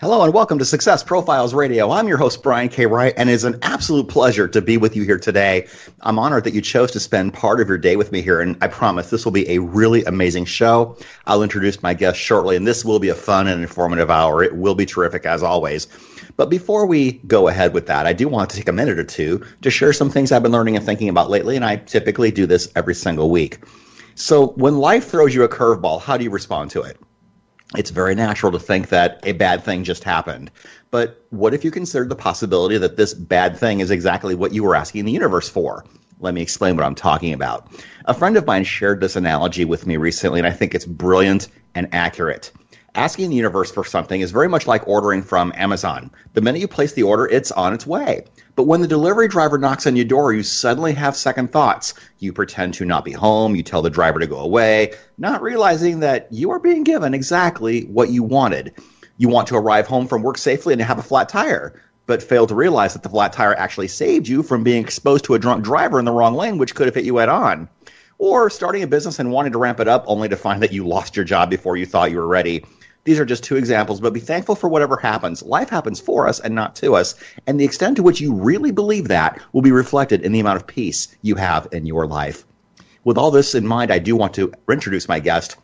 Hello and welcome to Success Profiles Radio. I'm your host, Brian K. Wright, and it is an absolute pleasure to be with you here today. I'm honored that you chose to spend part of your day with me here, and I promise this will be a really amazing show. I'll introduce my guest shortly, and this will be a fun and informative hour. It will be terrific as always. But before we go ahead with that, I do want to take a minute or two to share some things I've been learning and thinking about lately, and I typically do this every single week. So when life throws you a curveball, how do you respond to it? It's very natural to think that a bad thing just happened. But what if you considered the possibility that this bad thing is exactly what you were asking the universe for? Let me explain what I'm talking about. A friend of mine shared this analogy with me recently, and I think it's brilliant and accurate. Asking the universe for something is very much like ordering from Amazon. The minute you place the order, it's on its way. But when the delivery driver knocks on your door, you suddenly have second thoughts. You pretend to not be home, you tell the driver to go away, not realizing that you are being given exactly what you wanted. You want to arrive home from work safely and have a flat tire, but fail to realize that the flat tire actually saved you from being exposed to a drunk driver in the wrong lane, which could have hit you head on. Or starting a business and wanting to ramp it up only to find that you lost your job before you thought you were ready. These are just two examples, but be thankful for whatever happens. Life happens for us and not to us. And the extent to which you really believe that will be reflected in the amount of peace you have in your life. With all this in mind, I do want to introduce my guest.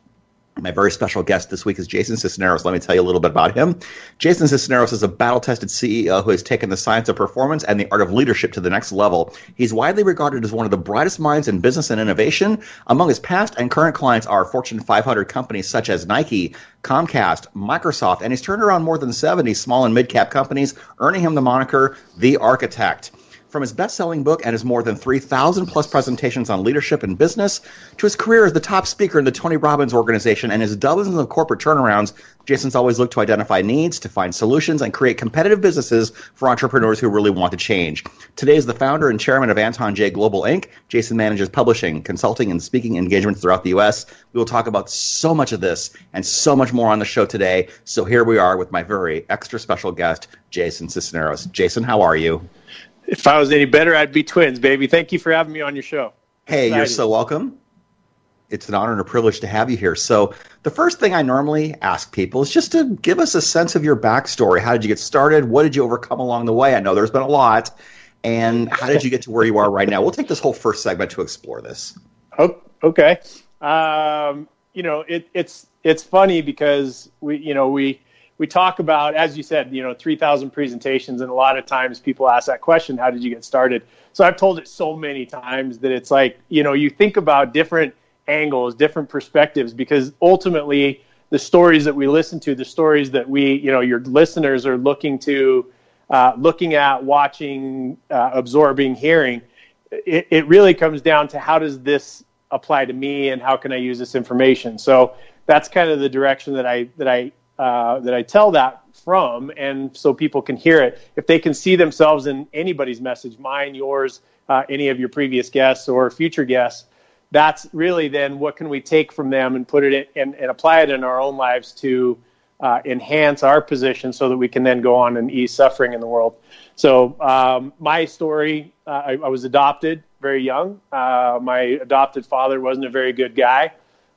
My very special guest this week is Jason Sisneros. Let me tell you a little bit about him. Jason Sisneros is a battle tested CEO who has taken the science of performance and the art of leadership to the next level. He's widely regarded as one of the brightest minds in business and innovation. Among his past and current clients are Fortune 500 companies such as Nike, Comcast, Microsoft, and he's turned around more than 70 small and mid cap companies, earning him the moniker The Architect. From his best selling book and his more than 3,000 plus presentations on leadership and business, to his career as the top speaker in the Tony Robbins organization and his dozens of corporate turnarounds, Jason's always looked to identify needs, to find solutions, and create competitive businesses for entrepreneurs who really want to change. Today, as the founder and chairman of Anton Jae Global Inc., Jason manages publishing, consulting, and speaking engagements throughout the U.S. We will talk about so much of this and so much more on the show today. So here we are with my very extra special guest, Jason Sisneros. Jason, how are you? If I was any better, I'd be twins, baby. Thank you for having me on your show. Hey, Excited. you're so welcome. It's an honor and a privilege to have you here. So, the first thing I normally ask people is just to give us a sense of your backstory. How did you get started? What did you overcome along the way? I know there's been a lot. And how did you get to where you are right now? We'll take this whole first segment to explore this. Oh, okay. Um, you know, it, it's it's funny because we, you know, we we talk about, as you said, you know, 3,000 presentations, and a lot of times people ask that question, how did you get started? So I've told it so many times that it's like, you know, you think about different angles, different perspectives, because ultimately the stories that we listen to, the stories that we, you know, your listeners are looking to, uh, looking at, watching, uh, absorbing, hearing, it, it really comes down to how does this apply to me and how can I use this information? So that's kind of the direction that I that I uh, that I tell that from, and so people can hear it. If they can see themselves in anybody's message, mine, yours, uh, any of your previous guests or future guests, that's really then what can we take from them and put it in, and, and apply it in our own lives to uh, enhance our position so that we can then go on and ease suffering in the world. So um, my story, uh, I, I, was adopted very young. Uh, my adopted father wasn't a very good guy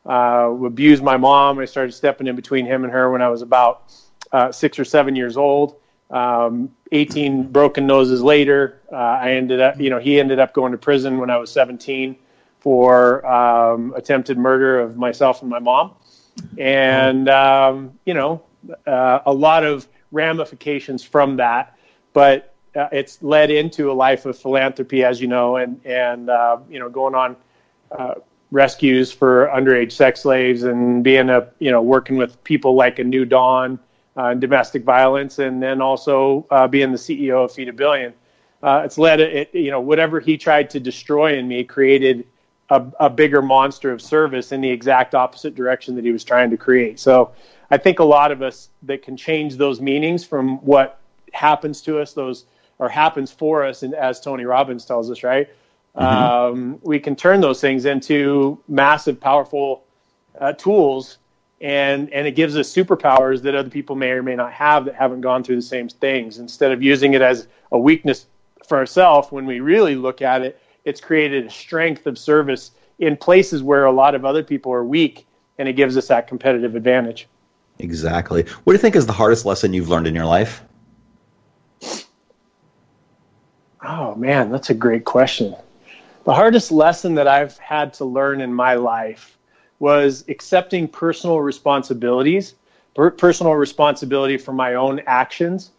uh, abused my mom. I started stepping in between him and her when I was about uh, six or seven years old. Um, 18 broken noses later, uh, I ended up, you know, he ended up going to prison when I was 17 for um, attempted murder of myself and my mom. And, um, you know, uh, a lot of ramifications from that. But uh, it's led into a life of philanthropy, as you know, and, and uh, you know, going on uh, rescues for underage sex slaves and being a you know working with people like a New Dawn uh, domestic violence, and then also uh, being the CEO of Feed a Billion. uh, it's led it, you know, whatever he tried to destroy in me created a, a bigger monster of service in the exact opposite direction that he was trying to create. So I think a lot of us that can change those meanings from what happens to us, those or happens for us, and as Tony Robbins tells us, right? Mm-hmm. Um, we can turn those things into massive, powerful uh, tools, and and it gives us superpowers that other people may or may not have that haven't gone through the same things. Instead of using it as a weakness for ourselves, when we really look at it, it's created a strength of service in places where a lot of other people are weak, and it gives us that competitive advantage. Exactly. What do you think is the hardest lesson you've learned in your life? Oh man, that's a great question. The hardest lesson that I've had to learn in my life was accepting personal responsibilities, per- personal responsibility for my own actions.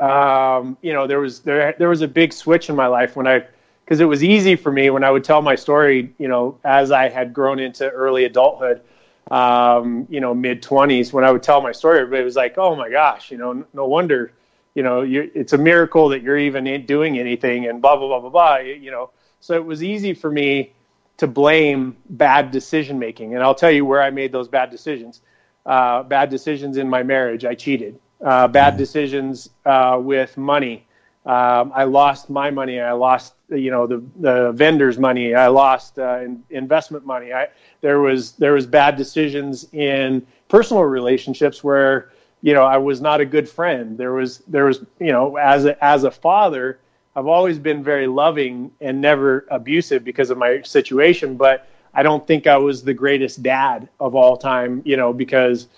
Um, you know, there was there there was a big switch in my life when I because it was easy for me when I would tell my story, you know, as I had grown into early adulthood, um, you know, mid 20s, when I would tell my story, everybody was like, oh my gosh, you know, no wonder you know, it's a miracle that you're even doing anything and blah, blah, blah, blah, blah, you know. So it was easy for me to blame bad decision making. And I'll tell you where I made those bad decisions. Uh, bad decisions in my marriage. I cheated. Uh, bad mm-hmm. decisions uh, with money. Um, I lost my money. I lost, you know, the, the vendor's money. I lost uh, in, investment money. I, there was there was bad decisions in personal relationships where you know, I was not a good friend. There was, there was, you know, as a, as a father, I've always been very loving and never abusive because of my situation, but I don't think I was the greatest dad of all time, you know, because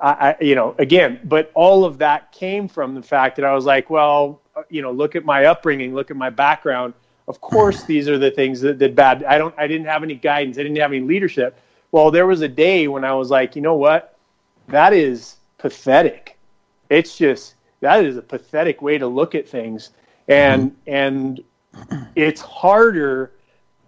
I, I, you know, again, but all of that came from the fact that I was like, well, you know, look at my upbringing, look at my background. Of course, these are the things that, that bad. I don't, I didn't have any guidance. I didn't have any leadership. Well, there was a day when I was like, you know what? That is pathetic. It's just that is a pathetic way to look at things, and and it's harder,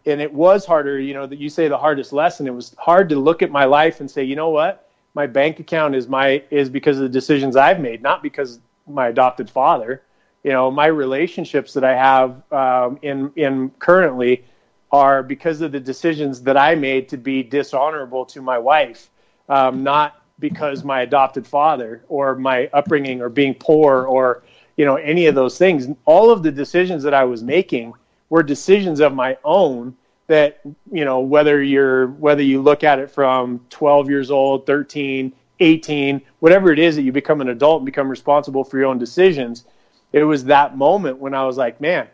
and it was harder. You know that you say the hardest lesson. It was hard to look at my life and say, you know what, my bank account is my is because of the decisions I've made, not because my adopted father. You know, my relationships that I have um, in in currently are because of the decisions that I made to be dishonorable to my wife, um, not because my adopted father or my upbringing or being poor or you know any of those things. All of the decisions that i was making were decisions of my own that you know whether you're whether you look at it from 12 years old 13 18 whatever it is that you become an adult and become responsible for your own decisions it was that moment when i was like man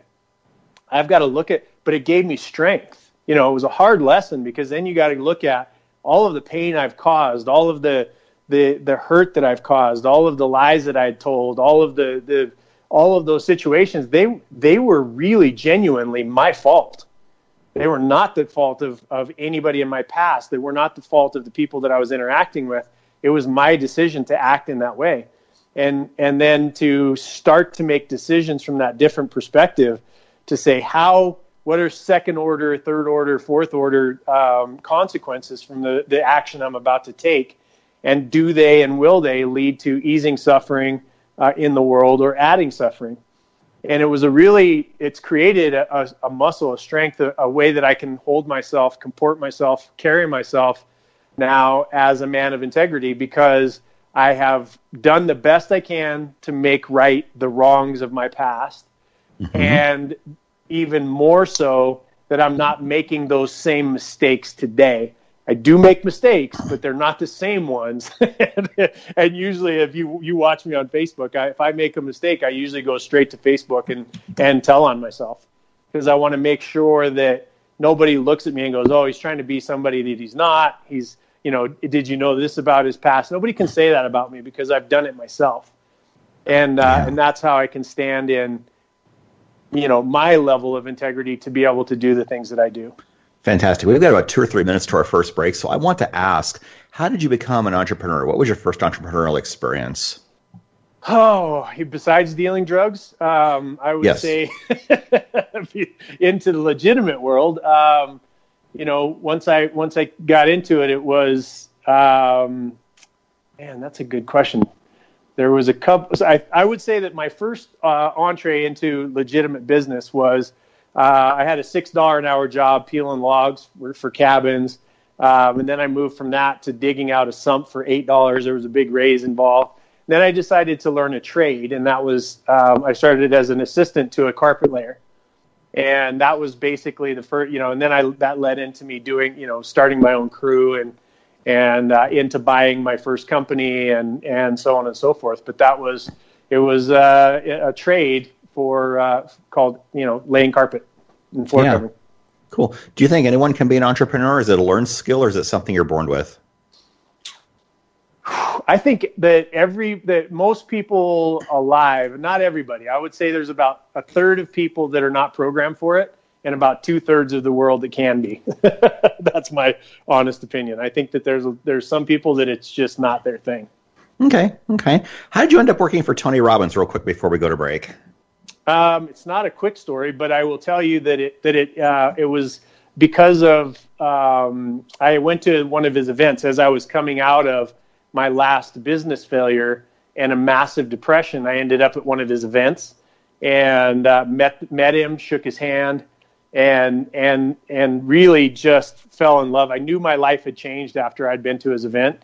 i've got to look at but it gave me strength. You know it was a hard lesson because then you got to look at all of the pain I've caused, all of the the the hurt that I've caused, all of the lies that I told, all of the the all of those situations, they they were really genuinely my fault. They were not the fault of, of anybody in my past. They were not the fault of the people that I was interacting with. It was my decision to act in that way. And and then to start to make decisions from that different perspective to say how what are second order, third order, fourth order um, consequences from the, the action I'm about to take? And do they and will they lead to easing suffering uh, in the world or adding suffering? And it was a really, it's created a, a muscle, a strength, a, a way that I can hold myself, comport myself, carry myself now as a man of integrity because I have done the best I can to make right the wrongs of my past. Mm-hmm. And even more so that I'm not making those same mistakes today. I do make mistakes, but they're not the same ones. and usually, if you you watch me on Facebook, I, if I make a mistake, I usually go straight to Facebook and and tell on myself because I want to make sure that nobody looks at me and goes, "Oh, he's trying to be somebody that he's not." He's you know, did you know this about his past? Nobody can say that about me because I've done it myself, and uh, yeah. and that's how I can stand in you know my level of integrity to be able to do the things that I do. Fantastic. We've got about two or three minutes to our first break, so I want to ask: How did you become an entrepreneur? What was your first entrepreneurial experience? Oh, besides dealing drugs, um, I would yes. say into the legitimate world. Um, you know, once I once I got into it, it was um, man, that's a good question there was a couple. I, I would say that my first uh, entree into legitimate business was uh, I had a six dollar an hour job peeling logs for, for cabins, um, and then I moved from that to digging out a sump for eight dollars. There was a big raise involved. Then I decided to learn a trade, and that was um, I started as an assistant to a carpet layer, and that was basically the first. You know, and then I that led into me doing you know starting my own crew and and uh, into buying my first company and and so on and so forth. But that was it was uh, a trade for uh, called you know laying carpet and floor yeah. covering. Cool. Do you think anyone can be an entrepreneur? Is it a learned skill, or is it something you're born with? I think that every that most people alive, not everybody, I would say there's about a third of people that are not programmed for it, and about two thirds of the world that can be. That's my honest opinion. I think that there's there's some people that it's just not their thing. Okay, okay. How did you end up working for Tony Robbins, real quick before we go to break? Um, it's not a quick story, but I will tell you that it that it uh, it was because of um, I went to one of his events as I was coming out of my last business failure and a massive depression. I ended up at one of his events and uh, met met him, shook his hand, and and and really just fell in love. I knew my life had changed after I'd been to his event,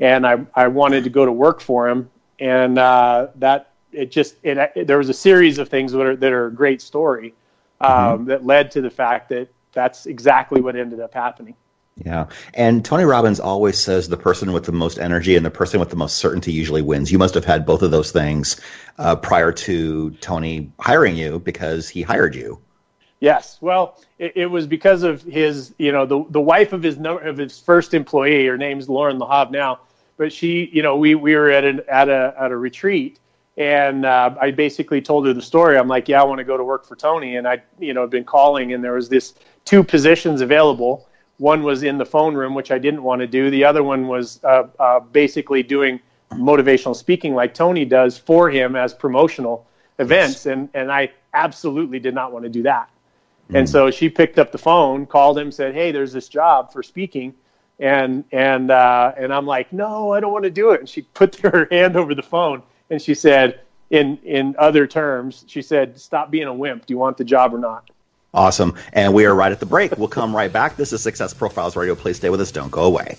and I I wanted to go to work for him, and uh, that it just it, it, there was a series of things that are that are a great story um, mm-hmm. that led to the fact that that's exactly what ended up happening. Yeah. And Tony Robbins always says the person with the most energy and the person with the most certainty usually wins. You must have had both of those things uh, prior to Tony hiring you because he hired you. Yes, well, it, it, was because of his, you know, the the wife of his of his first employee. Her name's Lauren Lahav now, but she, you know, we we were at an at a at a retreat, and uh, I basically told her the story. I'm like, yeah, I want to go to work for Tony, and I, you know, had been calling, and there was this two positions available. One was in the phone room, which I didn't want to do. The other one was uh, uh, basically doing motivational speaking, like Tony does for him as promotional events, yes. and and I absolutely did not want to do that. And so she picked up the phone, called him, said, "Hey, there's this job for speaking," and and uh, and I'm like, "No, I don't want to do it." And she put her hand over the phone and she said, in in other terms, she said, "Stop being a wimp. Do you want the job or not?" Awesome. And we are right at the break. We'll come right back. This is Success Profiles Radio. Please stay with us. Don't go away.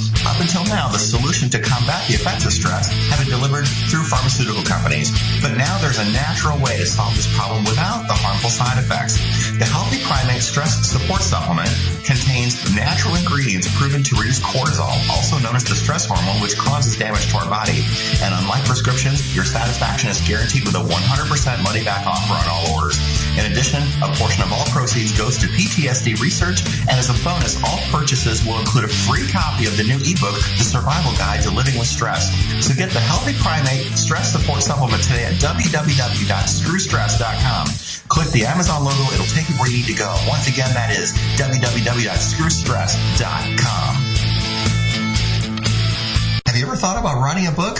Up until now, the solution to combat the effects of stress have been delivered through pharmaceutical companies. But now there's a natural way to solve this problem without the harmful side effects. The Healthy Primate Stress Support Supplement contains natural ingredients proven to reduce cortisol, also known as the stress hormone, which causes damage to our body. And unlike prescriptions, your satisfaction is guaranteed with a 100% money back offer on all orders. In addition, a portion of all proceeds goes to PTSD research, and as a bonus, all purchases will include a free copy of the new ebook, The Survival Guide to Living with Stress. So get the Healthy Primate Stress Support Supplement today at www.screwstress.com. Click the Amazon logo, it'll take you where you need to go. Once again, that is www.screwstress.com. Have you ever thought about writing a book?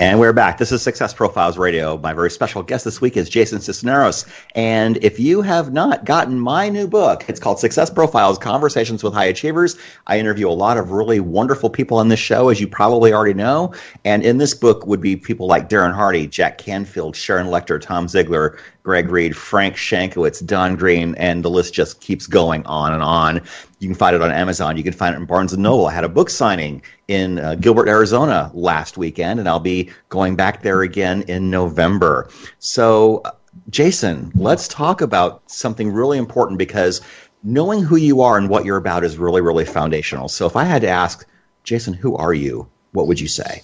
And we're back. This is Success Profiles Radio. My very special guest this week is Jason Sisneros. And if you have not gotten my new book, it's called Success Profiles Conversations with High Achievers. I interview a lot of really wonderful people on this show, as you probably already know. And in this book would be people like Darren Hardy, Jack Canfield, Sharon Lechter, Tom Ziglar, Greg Reid, Frank Shankwitz, Don Green, and the list just keeps going on and on. You can find it on Amazon. You can find it in Barnes and Noble. I had a book signing in uh, Gilbert, Arizona last weekend, and I'll be going back there again in November. So, uh, Jason, let's talk about something really important because knowing who you are and what you're about is really, really foundational. So, if I had to ask, Jason, who are you? What would you say?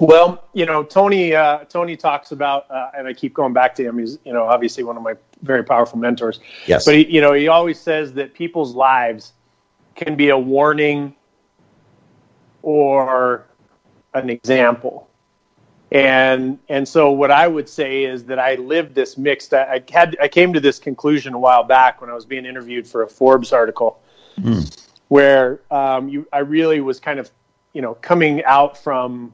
Well, you know, Tony. Uh, Tony talks about, uh, and I keep going back to him. He's, you know, obviously one of my very powerful mentors. Yes. But he, you know, he always says that people's lives can be a warning or an example. And and so what I would say is that I lived this mixed. I, I had I came to this conclusion a while back when I was being interviewed for a Forbes article, mm. where um, you I really was kind of you know coming out from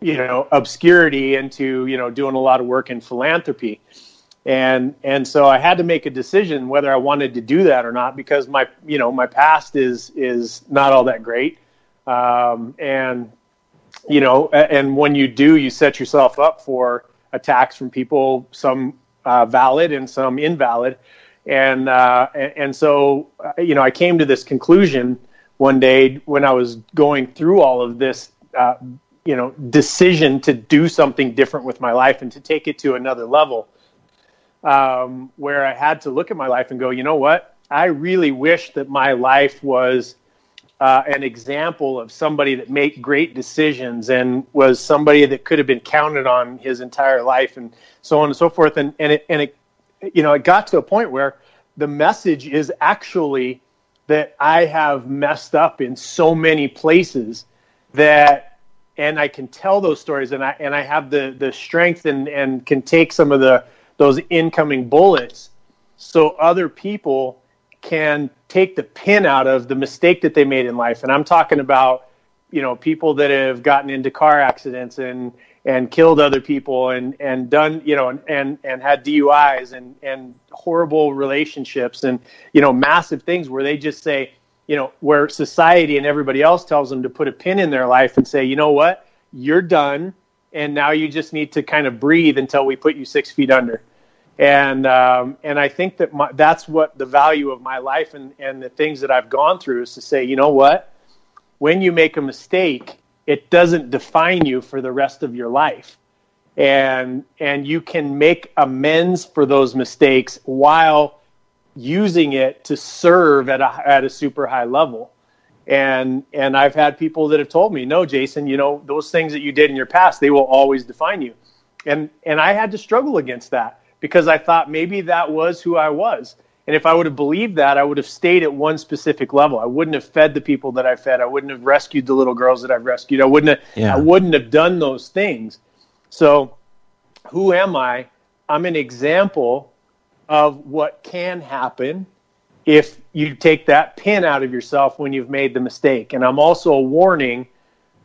you know obscurity into you know doing a lot of work in philanthropy. And and so I had to make a decision whether I wanted to do that or not because my you know my past is is not all that great. Um, and you know and when you do you set yourself up for attacks from people some uh, valid and some invalid. And uh, and so uh, you know I came to this conclusion one day when I was going through all of this uh, you know decision to do something different with my life and to take it to another level um, where i had to look at my life and go you know what? I really wish that my life was uh, an example of somebody that made great decisions and was somebody that could have been counted on his entire life and so on and so forth. And and it, and it you know it got to a point where the message is actually that i have messed up in so many places that and I can tell those stories, and I and I have the the strength and and can take some of the those incoming bullets, so other people can take the pin out of the mistake that they made in life. And I'm talking about, you know, people that have gotten into car accidents and and killed other people and and done, you know, and and, and had DUIs and and horrible relationships and you know massive things where they just say you know, where society and everybody else tells them to put a pin in their life and say, you know what, you're done, and now you just need to kind of breathe until we put you six feet under. And um, and I think that my, that's what the value of my life and and the things that I've gone through is to say, you know what, when you make a mistake, it doesn't define you for the rest of your life. And and you can make amends for those mistakes while using it to serve at a at a super high level. And and I've had people that have told me, "No, Jason, you know, those things that you did in your past, they will always define you." And and I had to struggle against that because I thought maybe that was who I was. And if I would have believed that, I would have stayed at one specific level. I wouldn't have fed the people that I fed. I wouldn't have rescued the little girls that I've rescued. I wouldn't have, yeah. I wouldn't have done those things. So, who am I? I'm an example of what can happen if you take that pin out of yourself when you've made the mistake. And I'm also a warning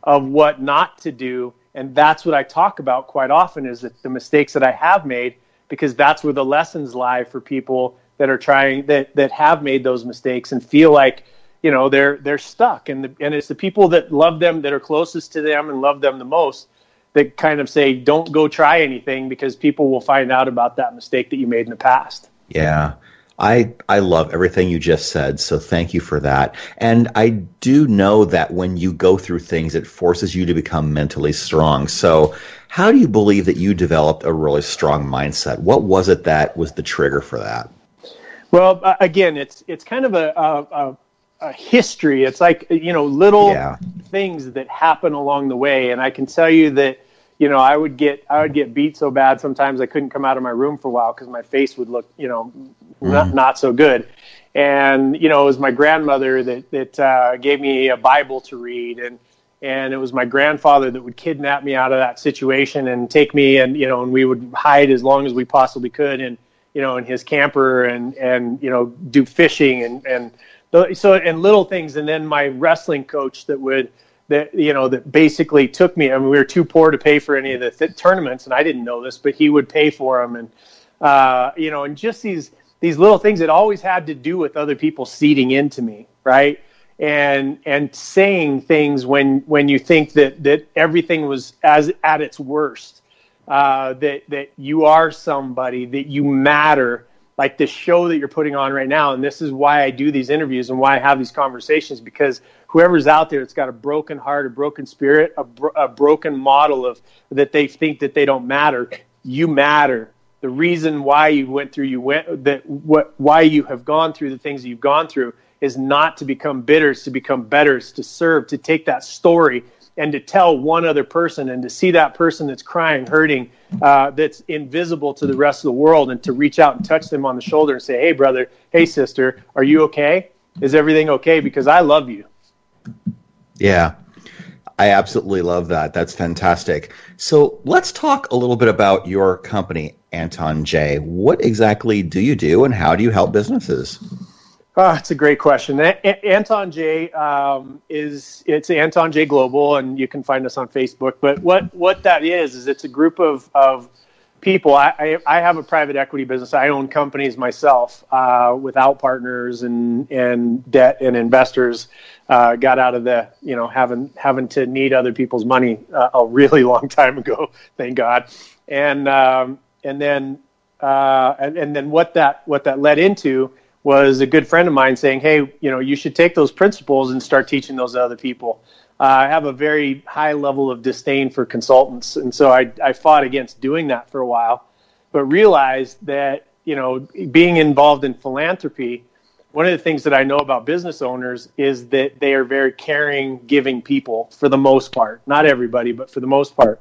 of what not to do. And that's what I talk about quite often is that the mistakes that I have made, because that's where the lessons lie for people that are trying that that have made those mistakes and feel like you know they're they're stuck and the, and it's the people that love them that are closest to them and love them the most that kind of say, don't go try anything because people will find out about that mistake that you made in the past. Yeah. I I love everything you just said, so thank you for that. And I do know that when you go through things, it forces you to become mentally strong. So, how do you believe that you developed a really strong mindset? What was it that was the trigger for that? Well, again, it's it's kind of a, a, a history. It's like you know little yeah. things that happen along the way, and I can tell you that you know, I would get I would get beat so bad sometimes I couldn't come out of my room for a while because my face would look, you know, mm. not not so good. And you know, it was my grandmother that that uh, gave me a Bible to read, and and it was my grandfather that would kidnap me out of that situation and take me, and you know, and we would hide as long as we possibly could, and you know, in his camper, and and you know, do fishing and and so and little things, and then my wrestling coach that would that you know that basically took me. I mean, we were too poor to pay for any of the th- tournaments, and I didn't know this, but he would pay for them, and uh, you know, and just these these little things that always had to do with other people seeding into me, right? And and saying things when when you think that that everything was as at its worst, uh, that that you are somebody, that you matter, like this show that you're putting on right now, and this is why I do these interviews and why I have these conversations because whoever's out there that's got a broken heart, a broken spirit, a, bro- a broken model of that they think that they don't matter, you matter. The reason why you went through you went that what why you have gone through the things you've gone through is not to become bitters, to become betters, to serve, to take that story and to tell one other person and to see that person that's crying, hurting, uh, that's invisible to the rest of the world, and to reach out and touch them on the shoulder and say, "Hey, brother, hey, sister, are you okay? Is everything okay? Because I love you." Yeah, I absolutely love that. That's fantastic. So let's talk a little bit about your company, Anton Jae. What exactly do you do and how do you help businesses? Oh, it's a great question. A- Anton Jae um, is it's Anton Jae Global, and you can find us on Facebook. But what what that is is it's a group of of people. I, I, I have a private equity business. I own companies myself uh, without partners and and debt and investors uh, got out of the you know having having to need other people's money uh, a really long time ago. Thank God. And um, and then uh, and, and then what that what that led into was a good friend of mine saying, "Hey, you know, you should take those principles and start teaching those other people." Uh, I have a very high level of disdain for consultants, and so I, I fought against doing that for a while, but realized that you know being involved in philanthropy one of the things that I know about business owners is that they are very caring, giving people for the most part. Not everybody, but for the most part.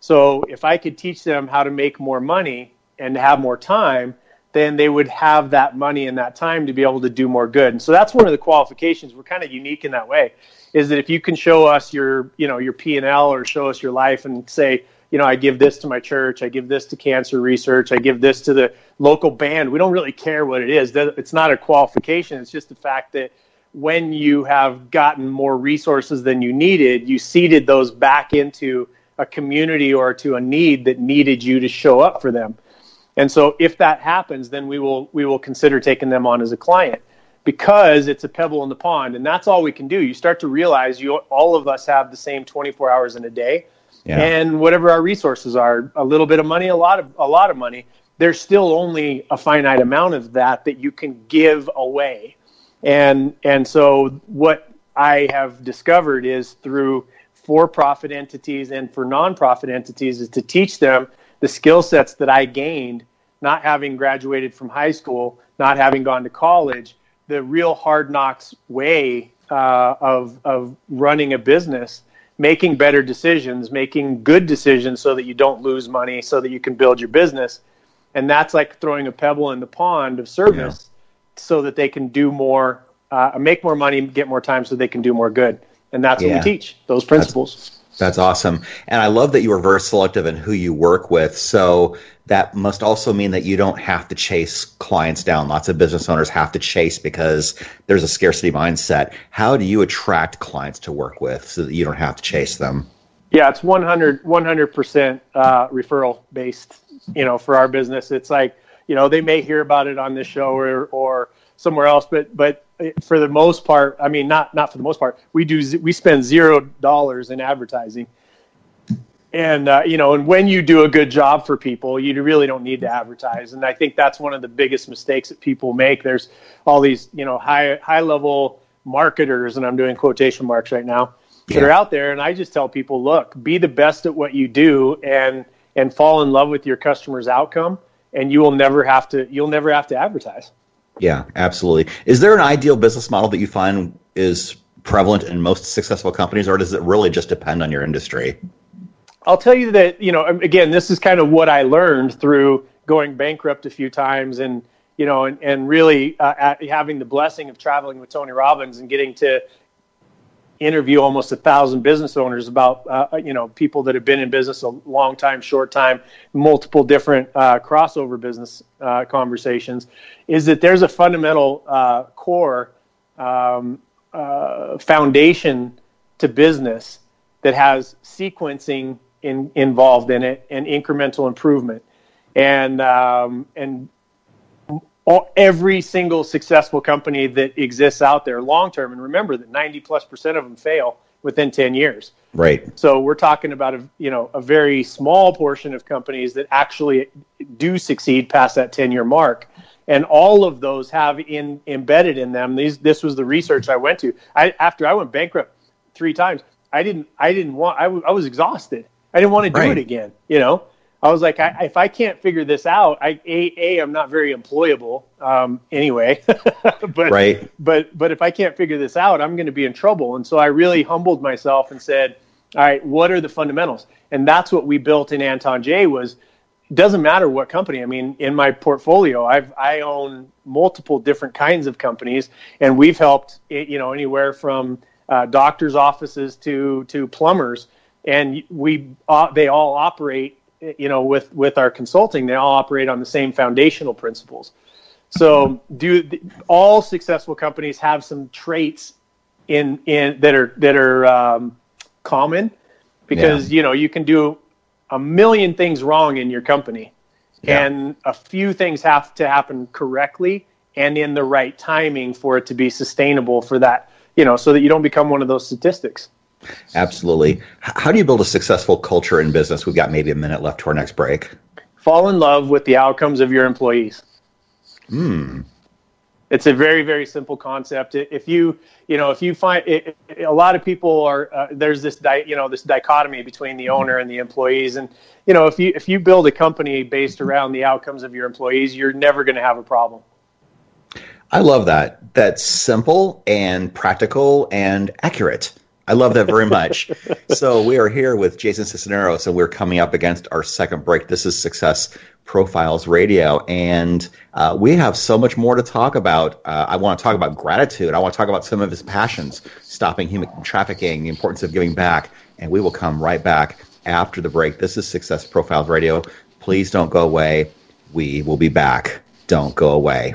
So if I could teach them how to make more money and have more time, then they would have that money and that time to be able to do more good. And so that's one of the qualifications. We're kind of unique in that way, is that if you can show us your, you know, your P and L or show us your life and say, you know, I give this to my church, I give this to cancer research, I give this to the local band. We don't really care what it is. It's not a qualification. It's just the fact that when you have gotten more resources than you needed, you seeded those back into a community or to a need that needed you to show up for them. And so if that happens, then we will we will consider taking them on as a client because it's a pebble in the pond and that's all we can do. You start to realize you all of us have the same 24 hours in a day yeah. and whatever our resources are, a little bit of money, a lot of a lot of money. There's still only a finite amount of that that you can give away, and and so what I have discovered is through for-profit entities and for nonprofit entities is to teach them the skill sets that I gained, not having graduated from high school, not having gone to college, the real hard knocks way uh, of of running a business making better decisions, making good decisions so that you don't lose money, so that you can build your business. And that's like throwing a pebble in the pond of service yeah. so that they can do more, uh, make more money, get more time so they can do more good. And that's yeah. what we teach, those principles. That's- that's awesome. And I love that you are very selective in who you work with. So that must also mean that you don't have to chase clients down. Lots of business owners have to chase because there's a scarcity mindset. How do you attract clients to work with so that you don't have to chase them? Yeah, it's 100 100% uh, referral based. You know, for our business, it's like you know they may hear about it on this show or or somewhere else, but but for the most part, I mean, not not for the most part, we do we spend zero dollars in advertising, and uh, you know, and when you do a good job for people, you really don't need to advertise, and I think that's one of the biggest mistakes that people make. There's all these you know high high level marketers, and I'm doing quotation marks right now yeah. that are out there, and I just tell people, look, be the best at what you do, and and fall in love with your customer's outcome, and you will never have to you'll never have to advertise. Yeah, absolutely. Is there an ideal business model that you find is prevalent in most successful companies, or does it really just depend on your industry? I'll tell you that, you know, again, this is kind of what I learned through going bankrupt a few times and, you know, and, and really uh, having the blessing of traveling with Tony Robbins and getting to interview almost a thousand business owners about uh, you know people that have been in business a long time, short time, multiple different uh, crossover business uh, conversations, is that there's a fundamental uh, core um, uh, foundation to business that has sequencing in, involved in it and incremental improvement. And um, and all, every single successful company that exists out there long term, and remember that 90 plus percent of them fail within 10 years. Right. So we're talking about a you know a very small portion of companies that actually do succeed past that 10 year mark. And all of those have in embedded in them. These this was the research I went to. I after I went bankrupt three times, I didn't I didn't want I, w- I was exhausted. I didn't want to do right. it again. You know, I was like, I, if I can't figure this out, I a, a I'm not very employable um, anyway. but right. but but if I can't figure this out, I'm going to be in trouble. And so I really humbled myself and said, all right, what are the fundamentals? And that's what we built in Anton Jae was doesn't matter what company. I mean, in my portfolio, I've I own multiple different kinds of companies, and we've helped you know anywhere from uh, doctors' offices to to plumbers, and we uh, they all operate you know with with our consulting they all operate on the same foundational principles so do all successful companies have some traits in in that are that are um, common because yeah. you know you can do a million things wrong in your company yeah. and a few things have to happen correctly and in the right timing for it to be sustainable for that you know so that you don't become one of those statistics Absolutely. How do you build a successful culture in business? We've got maybe a minute left to our next break. Fall in love with the outcomes of your employees. Hmm. It's a very, very simple concept. If you, you know, if you find it, a lot of people are uh, there's this, di, you know, this dichotomy between the owner and the employees, and you know, if you if you build a company based around the outcomes of your employees, you're never going to have a problem. I love that. That's simple and practical and accurate. I love that very much. so we are here with Jason Sisneros, and we're coming up against our second break. This is Success Profiles Radio, and uh, we have so much more to talk about. Uh, I want to talk about gratitude. I want to talk about some of his passions, stopping human trafficking, the importance of giving back, and we will come right back after the break. This is Success Profiles Radio. Please don't go away. We will be back. Don't go away.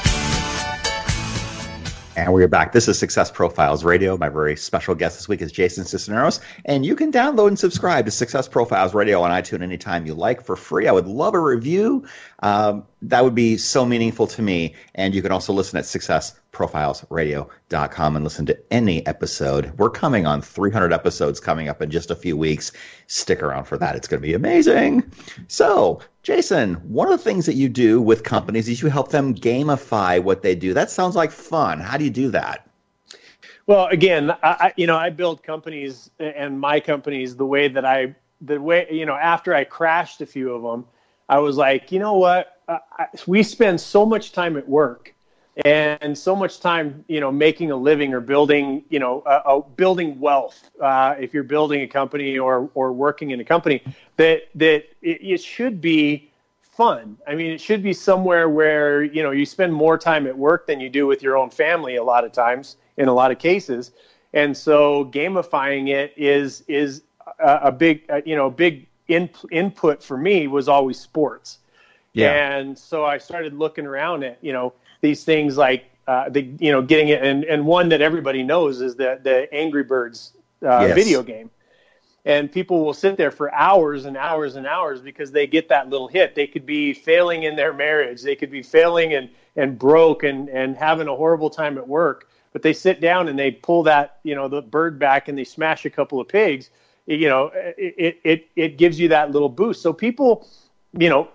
And we're back. This is Success Profiles Radio. My very special guest this week is Jason Sisneros. And you can download and subscribe to Success Profiles Radio on iTunes anytime you like for free. I would love a review. Um, that would be so meaningful to me. And you can also listen at successprofilesradio.com and listen to any episode. We're coming on 300 episodes coming up in just a few weeks. Stick around for that. It's going to be amazing. So, Jason, one of the things that you do with companies is you help them gamify what they do. That sounds like fun. How do you do that? Well, again, I, you know, I build companies and my companies the way that I, the way, you know, after I crashed a few of them, I was like, you know what? I, we spend so much time at work and so much time, you know, making a living or building, you know, uh, uh, building wealth. Uh, if you're building a company or or working in a company, that that it, it should be fun. I mean, it should be somewhere where you know you spend more time at work than you do with your own family. A lot of times, in a lot of cases, and so gamifying it is is a, a big, uh, you know, big in, input for me was always sports. Yeah. And so I started looking around at, you know, these things like uh, the you know getting it and, and one that everybody knows is the the Angry Birds uh, yes. video game, and people will sit there for hours and hours and hours because they get that little hit. They could be failing in their marriage, they could be failing and and broke and and having a horrible time at work, but they sit down and they pull that you know the bird back and they smash a couple of pigs. You know, it it it gives you that little boost. So people, you know,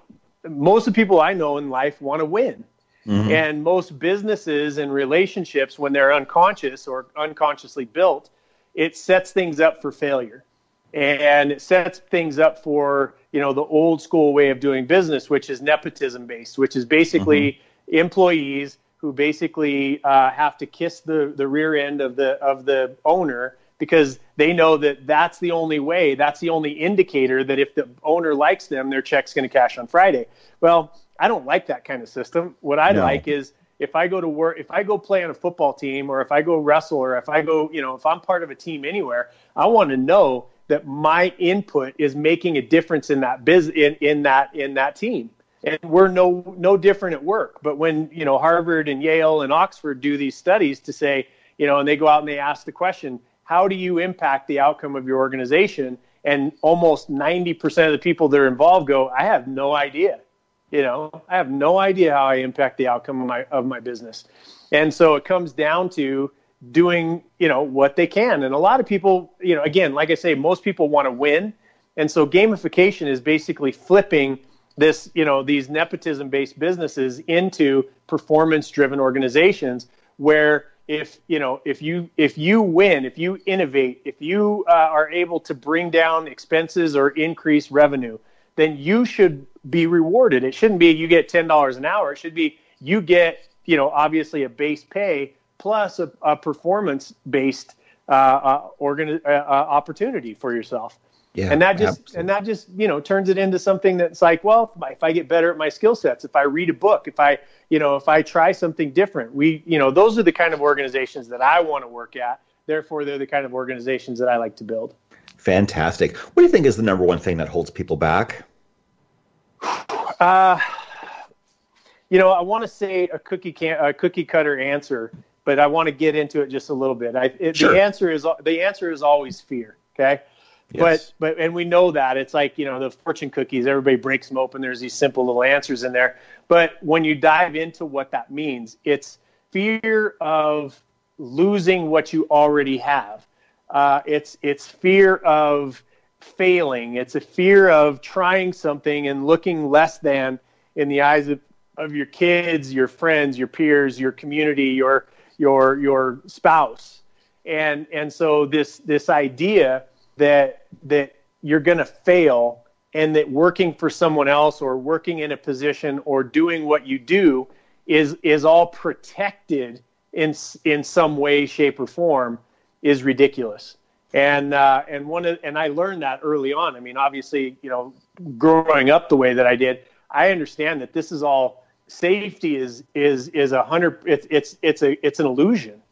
most of the people I know in life want to win Mm-hmm. And most businesses and relationships, when they're unconscious or unconsciously built, it sets things up for failure. And it sets things up for, you know, the old school way of doing business, which is nepotism based, which is basically mm-hmm. employees who basically uh, have to kiss the, the rear end of the of the owner because they know that that's the only way, that's the only indicator that if the owner likes them, their check's going to cash on Friday. Well, I don't like that kind of system. What I no. like is if I go to work, if I go play on a football team, or if I go wrestle, or if I go, you know, if I'm part of a team anywhere, I want to know that my input is making a difference in that biz in, in that in that team. And we're no no different at work. But when you know Harvard and Yale and Oxford do these studies to say, you know, and they go out and they ask the question, how do you impact the outcome of your organization? And almost 90% of the people that are involved go, I have no idea. You know, I have no idea how I impact the outcome of my of my business. And so it comes down to doing, you know, what they can. And a lot of people, you know, again, like I say, most people want to win. And so gamification is basically flipping this, you know, these nepotism based businesses into performance driven organizations where if you know if you if you win if you innovate if you uh, are able to bring down expenses or increase revenue then you should be rewarded. It shouldn't be you get ten dollars an hour. It should be you get you know obviously a base pay plus a, a performance based uh, uh, organi- uh, uh, opportunity for yourself. Yeah, and that just absolutely. and that just you know turns it into something that's like well if I get better at my skill sets if I read a book if I you know if I try something different we you know those are the kind of organizations that I want to work at therefore they're the kind of organizations that I like to build. Fantastic. What do you think is the number one thing that holds people back? Uh, you know, I want to say a cookie can a cookie cutter answer, but I want to get into it just a little bit. I, it, sure. The answer is the answer is always fear. Okay. Yes. But but and we know that it's like you know the fortune cookies. Everybody breaks them open. There's these simple little answers in there. But when you dive into what that means, it's fear of losing what you already have. Uh, it's it's fear of failing. It's a fear of trying something and looking less than in the eyes of, of your kids, your friends, your peers, your community, your your your spouse. And and so this this idea that that you're going to fail and that working for someone else or working in a position or doing what you do is is all protected in in some way shape or form is ridiculous and uh, and one of, and I learned that early on. I mean, obviously, you know, growing up the way that I did, I understand that this is all safety is is is a hundred. It's it's it's a it's an illusion,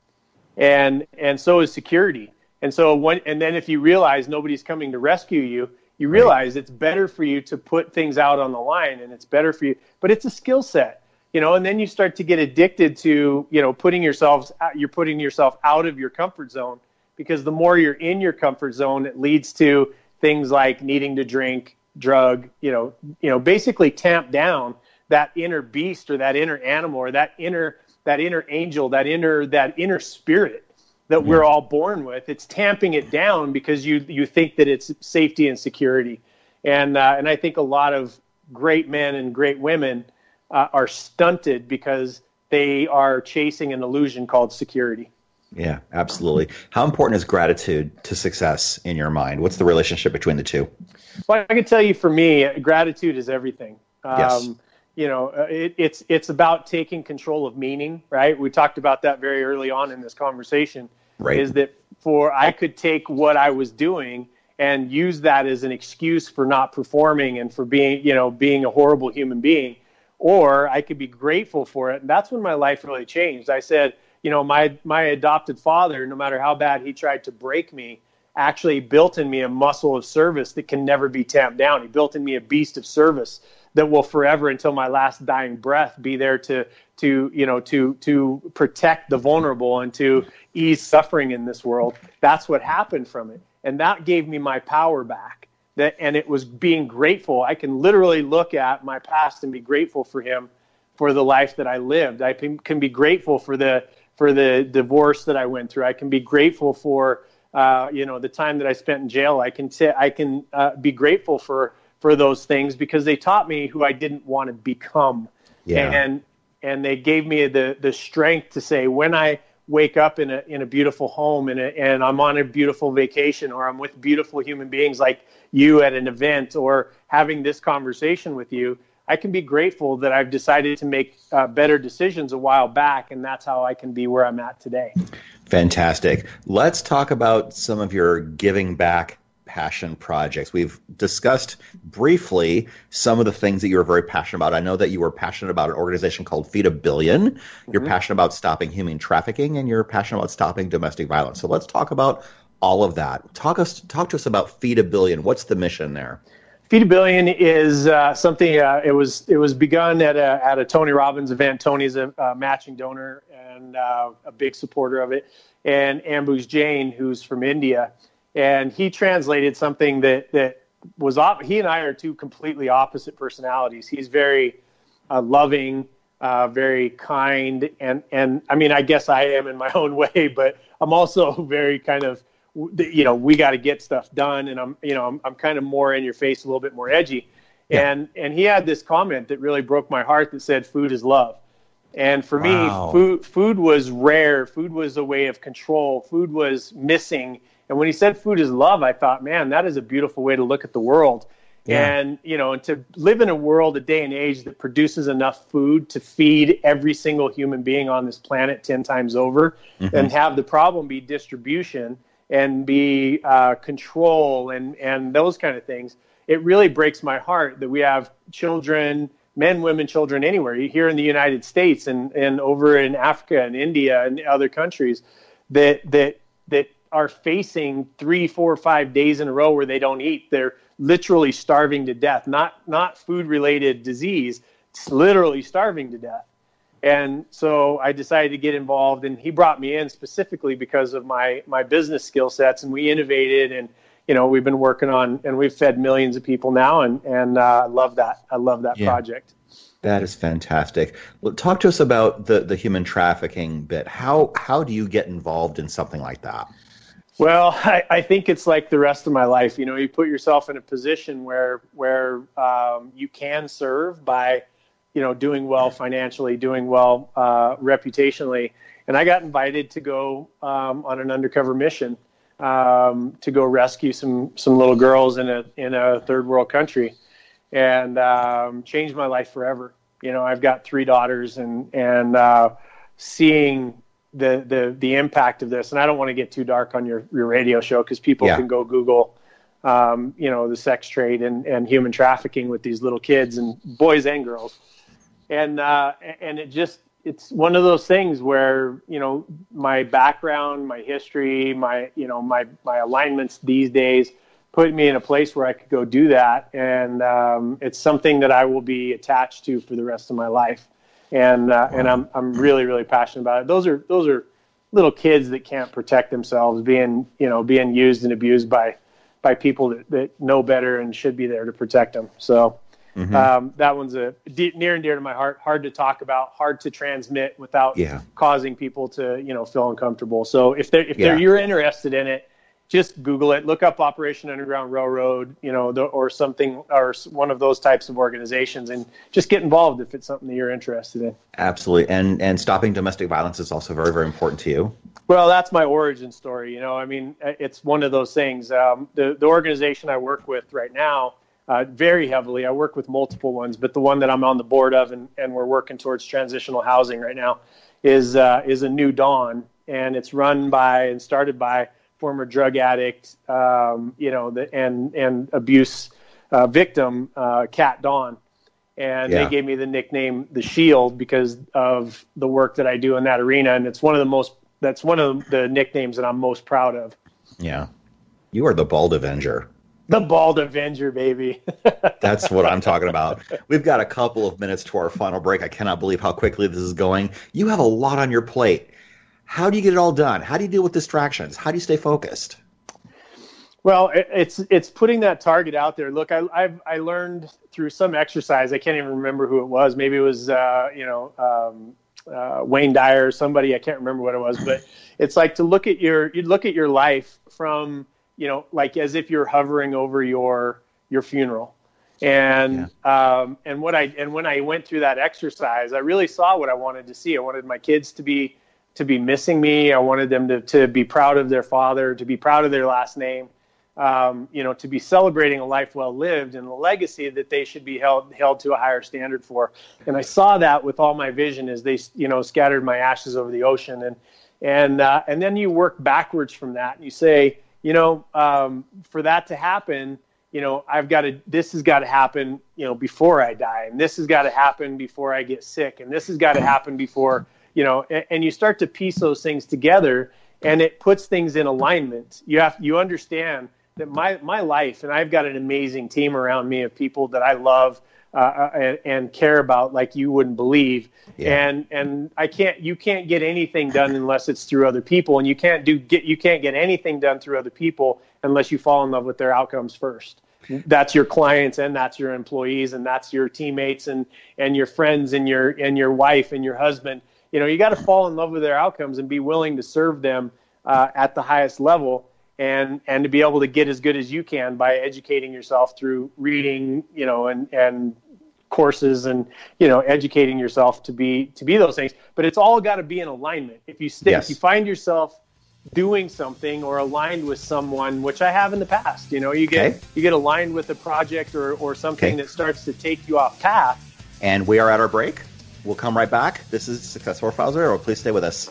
and and so is security. And so when and then if you realize nobody's coming to rescue you, you realize it's better for you to put things out on the line, and it's better for you. But it's a skill set you know and then you start to get addicted to you know putting yourselves you're putting yourself out of your comfort zone because the more you're in your comfort zone, it leads to things like needing to drink, drug, you know, you know, basically tamp down that inner beast or that inner animal or that inner that inner angel, that inner that inner spirit that yeah. we're all born with. It's tamping it down because you you think that it's safety and security, and uh, and I think a lot of great men and great women uh, are stunted because they are chasing an illusion called security. Yeah, absolutely. How important is gratitude to success in your mind? What's the relationship between the two? Well, I can tell you for me, gratitude is everything. Yes. Um, you know, uh, it, it's it's about taking control of meaning, right? We talked about that very early on in this conversation. Right. Is that for I could take what I was doing and use that as an excuse for not performing and for being, you know, being a horrible human being, or I could be grateful for it. And that's when my life really changed. I said, you know, my my adopted father, no matter how bad he tried to break me, actually built in me a muscle of service that can never be tamped down. He built in me a beast of service that will forever until my last dying breath be there to to you know to to protect the vulnerable and to ease suffering in this world. That's what happened from it. And that gave me my power back. That and it was being grateful. I can literally look at my past and be grateful for him for the life that i lived. I can, can be grateful for the for the divorce that i went through i can be grateful for uh, you know the time that i spent in jail i can t- i can uh, be grateful for for those things because they taught me who I didn't want to become. Yeah. And and they gave me the the strength to say when I wake up in a in a beautiful home and a, and I'm on a beautiful vacation or I'm with beautiful human beings like you at an event or having this conversation with you, I can be grateful that I've decided to make uh, better decisions a while back, and that's how I can be where I'm at today. Fantastic. Let's talk about some of your giving back passion projects. We've discussed briefly some of the things that you were very passionate about. I know that you were passionate about an organization called Feed a Billion You're Mhm. passionate about stopping human trafficking, and you're passionate about stopping domestic violence. So let's talk about all of that. Talk us talk to us about Feed a Billion. What's the mission there? Feed a Billion is uh, something. Uh, it was it was begun at a at a Tony Robbins event. Tony's a, a matching donor and uh, a big supporter of it. And Ambuj Jain, who's from India, and he translated something that that was off. he and I are two completely opposite personalities. He's very uh, loving, uh, very kind, and and I mean I guess I am in my own way, but I'm also very kind of you know we got to get stuff done, and I'm you know I'm, I'm kind of more in your face, a little bit more edgy, Yeah. and and he had this comment that really broke my heart that said food is love. And for Wow. me, food food was rare. Food was a way of control. Food was missing. And when he said food is love, I thought, man, that is a beautiful way to look at the world. Yeah. And you know, and to live in a world, a day and age that produces enough food to feed every single human being on this planet ten times over, mm-hmm. and have the problem be distribution and be uh, control and and those kind of things. It really breaks my heart that we have children, men, women, children anywhere here in the United States and and over in Africa and India and other countries that that that are facing three, four, five days in a row where they don't eat. They're literally starving to death. Not not food related disease. It's literally starving to death. And so I decided to get involved, and he brought me in specifically because of my my business skill sets, and we innovated, and you know we've been working on, and we've fed millions of people now, and and uh, I love that. I love that Yeah. project. That is fantastic. Well, talk to us about the, the human trafficking bit. How how do you get involved in something like that? Well, I, I think it's like the rest of my life. You know, you put yourself in a position where where um, you can serve by, you know, doing well financially, doing well uh, reputationally. And I got invited to go um, on an undercover mission um, to go rescue some some little girls in a in a third world country, and um, changed my life forever. You know, I've got three daughters, and and uh, seeing the the the impact of this. And I don't want to get too dark on your your radio show because people Yeah. can go Google, um, you know, the sex trade and and human trafficking with these little kids and boys and girls, and uh, and it just it's one of those things where you know my background, my history, my you know my my alignments these days put me in a place where I could go do that, and um, it's something that I will be attached to for the rest of my life, and uh, and I'm I'm really really passionate about it. Those are those are little kids that can't protect themselves, being you know being used and abused by by people that, that know better and should be there to protect them. So. Um, that one's a de- near and dear to my heart. Hard to talk about, hard to transmit without Yeah. causing people to, you know, feel uncomfortable. So if they're if Yeah. they're, you're interested in it, just Google it, look up Operation Underground Railroad, you know, the, or something, or one of those types of organizations, and just get involved if it's something that you're interested in. Absolutely, and and stopping domestic violence is also very very important to you. Well, that's my origin story. You know, I mean, it's one of those things. Um, the the organization I work with right now, uh, very heavily. I work with multiple ones, but the one that I'm on the board of, and, and we're working towards transitional housing right now, is uh, is a new dawn, and it's run by and started by former drug addict, um, you know, the, and and abuse uh, victim, uh, Kat Dawn, and yeah. they gave me the nickname the Shield because of the work that I do in that arena, and it's one of the most that's one of the nicknames that I'm most proud of. Yeah, you are the Bald Avenger. The Bald Avenger, baby. That's what I'm talking about. We've got a couple of minutes to our final break. I cannot believe how quickly this is going. You have a lot on your plate. How do you get it all done? How do you deal with distractions? How do you stay focused? Well, it's it's putting that target out there. Look, I I've, i learned through some exercise. I can't even remember who it was. Maybe it was uh, you know um, uh, Wayne Dyer, or somebody. I can't remember what it was, but it's like to look at your you look at your life from you know like as if you're hovering over your your funeral. And yeah. um, and what I and when I went through that exercise, I really saw what I wanted to see. I wanted my kids to be to be missing me. I wanted them to, to be proud of their father, to be proud of their last name, um, you know, to be celebrating a life well lived and a legacy that they should be held held to a higher standard for. And I saw that with all my vision as they, you know, scattered my ashes over the ocean. And and uh, and then you work backwards from that, and you say, you know, um, for that to happen, you know, I've got to. This has got to happen, you know, before I die, and this has got to happen before I get sick, and this has got to happen before you know, and, and you start to piece those things together, and it puts things in alignment. You have you understand that my my life, and I've got an amazing team around me of people that I love. Uh, uh, and, and, care about like you wouldn't believe. Yeah. And and I can't you can't get anything done unless it's through other people, and you can't do get you can't get anything done through other people unless you fall in love with their outcomes first. That's your clients and that's your employees and that's your teammates and and your friends and your and your wife and your husband you know, you got to fall in love with their outcomes and be willing to serve them uh, at the highest level and and to be able to get as good as you can by educating yourself through reading, you know, and and courses and you know educating yourself to be to be those things but it's all got to be in alignment if you stick yes. if you find yourself doing something or aligned with someone which i have in the past you know you get okay. you get aligned with a project or or something okay. that starts to take you off path and we are at our break We'll come right back. This is Success Profiles Radio. Please stay with us.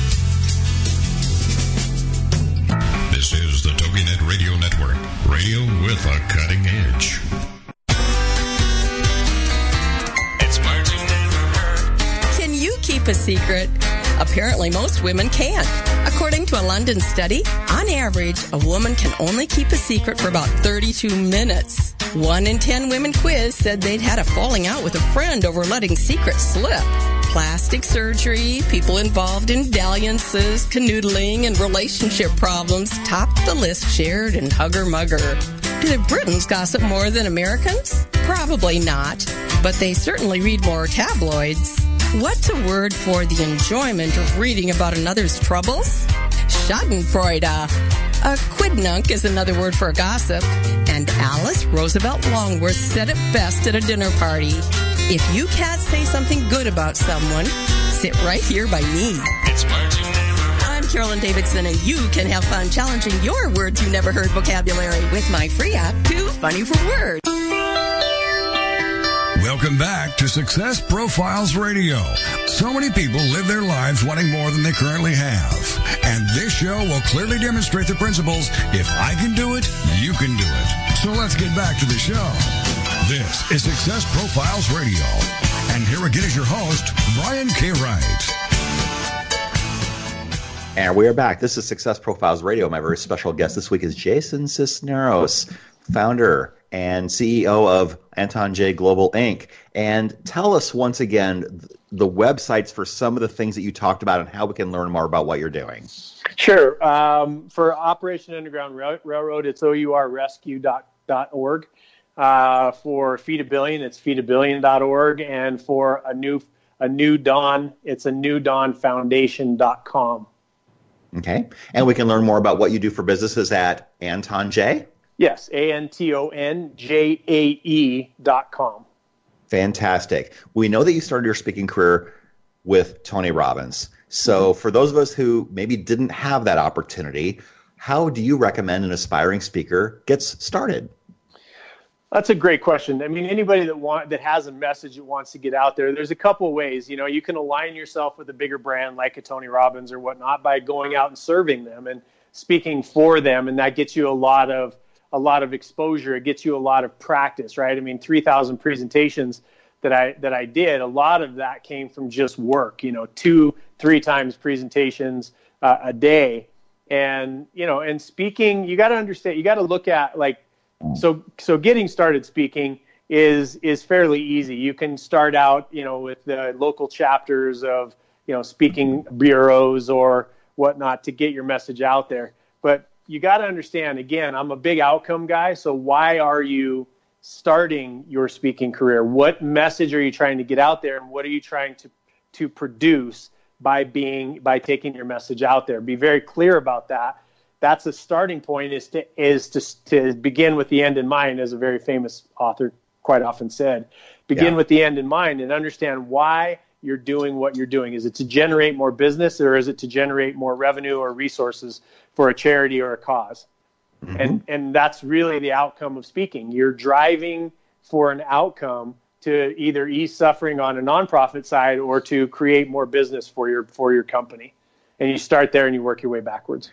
This is the TogiNet Radio Network, radio with a cutting edge. It's Marching Network. Can you keep a secret? Apparently, most women can't. According to a London study, on average, a woman can only keep a secret for about 32 minutes. One in 10 women quiz said they'd had a falling out with a friend over letting secrets slip plastic surgery, people involved in dalliances, canoodling, and relationship problems topped the list shared in Hugger Mugger. Do the Britons gossip more than Americans? Probably not, but they certainly read more tabloids. What's a word for the enjoyment of reading about another's troubles? Schadenfreude. A quidnunc is another word for gossip, and Alice Roosevelt Longworth said it best at a dinner party. If you can't say something good about someone, sit right here by me. It's I'm Carolyn Davidson, and you can have fun challenging your words you never heard vocabulary with my free app, Too Funny for Words. Welcome back to Success Profiles Radio. So many people live their lives wanting more than they currently have. And this show will clearly demonstrate the principles if I can do it, you can do it. So let's get back to the show. This is Success Profiles Radio. And here again is your host, Brian K. Wright. And we are back. This is Success Profiles Radio. My very special guest this week is Jason Sisneros, founder and CEO of Anton Jae Global Inc. And tell us once again the websites for some of the things that you talked about and how we can learn more about what you're doing. Sure. Um, for Operation Underground Railroad, it's ourrescue.org. Uh, for Feed a Billion, it's feedabillion.org. And for a new a new dawn, it's a new dawn foundation.com. Okay. And we can learn more about what you do for businesses at Anton Jae. Yes, A N T O N J A E dot com. Fantastic. We know that you started your speaking career with Tony Robbins. So, mm-hmm. for those of us who maybe didn't have that opportunity, how do you recommend an aspiring speaker gets started? That's a great question. I mean, anybody that want that has a message that wants to get out there, there's a couple of ways. You know, you can align yourself with a bigger brand like a Tony Robbins or whatnot by going out and serving them and speaking for them, and that gets you a lot of a lot of exposure. It gets you a lot of practice, right? I mean, 3,000 presentations that I that I did, a lot of that came from just work. You know, two, three times presentations uh, a day, and you know, and speaking, you got to understand, you got to look at like, so so getting started speaking is is fairly easy. You can start out, you know, with the local chapters of you know speaking bureaus or whatnot to get your message out there. But you got to understand again, I'm a big outcome guy. So why are you starting your speaking career? What message are you trying to get out there, and what are you trying to to produce by being by taking your message out there? Be very clear about that. That's a starting point. Is to is to to begin with the end in mind, as a very famous author quite often said. Begin yeah. with the end in mind and understand why you're doing what you're doing. Is it to generate more business or is it to generate more revenue or resources for a charity or a because mm-hmm. And and that's really the outcome of speaking. You're driving for an outcome to either ease suffering on a nonprofit side or to create more business for your for your company. And you start there and you work your way backwards.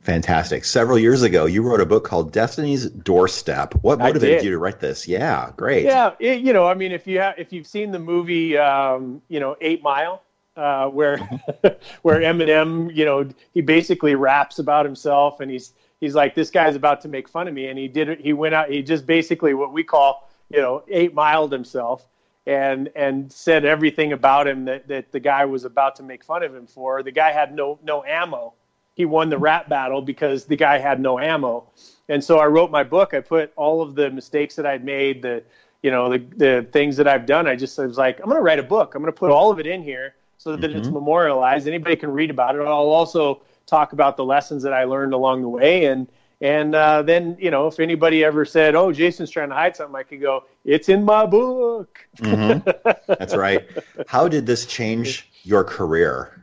Fantastic. Several years ago, you wrote a book called Destiny's Doorstep. What motivated you to write this? Yeah, great. Yeah, it, you know, I mean, if you have, if you've seen the movie, um, you know, Eight Mile, uh, where where Eminem, you know, he basically raps about himself, and he's he's like, this guy's about to make fun of me, and he did it. He went out. He just basically what we call, you know, eight miled himself, and and said everything about him that that the guy was about to make fun of him for. The guy had no no ammo he won the rap battle because the guy had no ammo. And so I wrote my book. I put all of the mistakes that I'd made, the you know the the things that I've done. I just I was like, I'm going to write a book. I'm going to put all of it in here so that mm-hmm. it's memorialized. Anybody can read about it. I'll also talk about the lessons that I learned along the way and. And uh, then, you know, if anybody ever said, "Oh, Jason's trying to hide something," I could go, "It's in my book." mm-hmm. That's right. How did this change your career?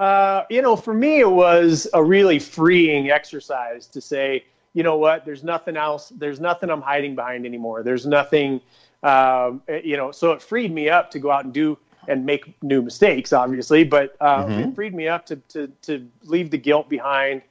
Uh, you know, for me, it was a really freeing exercise to say, you know what, there's nothing else, there's nothing I'm hiding behind anymore. There's nothing, um, you know, so it freed me up to go out and do and make new mistakes, obviously, but uh, mm-hmm. it freed me up to, to, to leave the guilt behind,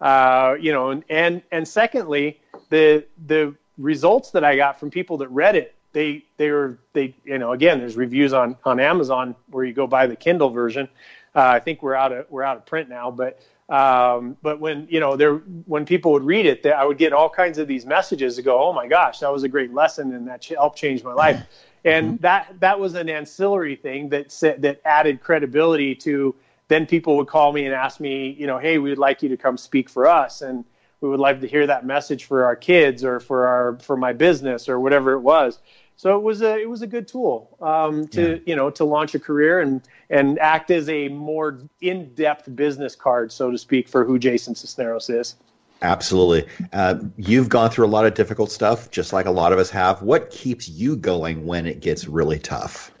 uh, you know, and, and, and secondly, the, the results that I got from people that read it, they, they were, they, you know, again, there's reviews on, on Amazon where you go buy the Kindle version uh, I think we're out of we're out of print now, but um, but when you know there when people would read it, I would get all kinds of these messages to go, oh my gosh, that was a great lesson and that helped change my life. And mm-hmm. that that was an ancillary thing that set, that added credibility to. Then people would call me and ask me, you know, hey, we'd like you to come speak for us, and we would like to hear that message for our kids or for our for my business or whatever it was so it was a it was a good tool um, to yeah. you know to launch a career and and act as a more in depth business card, so to speak, for who Jason Sisneros is. Absolutely. Uh, you've gone through a lot of difficult stuff, just like a lot of us have. What keeps you going when it gets really tough?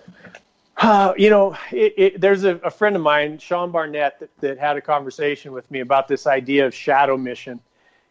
Uh, you know, it, it, there's a, a, friend of mine, Sean Barnett, that, that, had a conversation with me about this idea of shadow mission.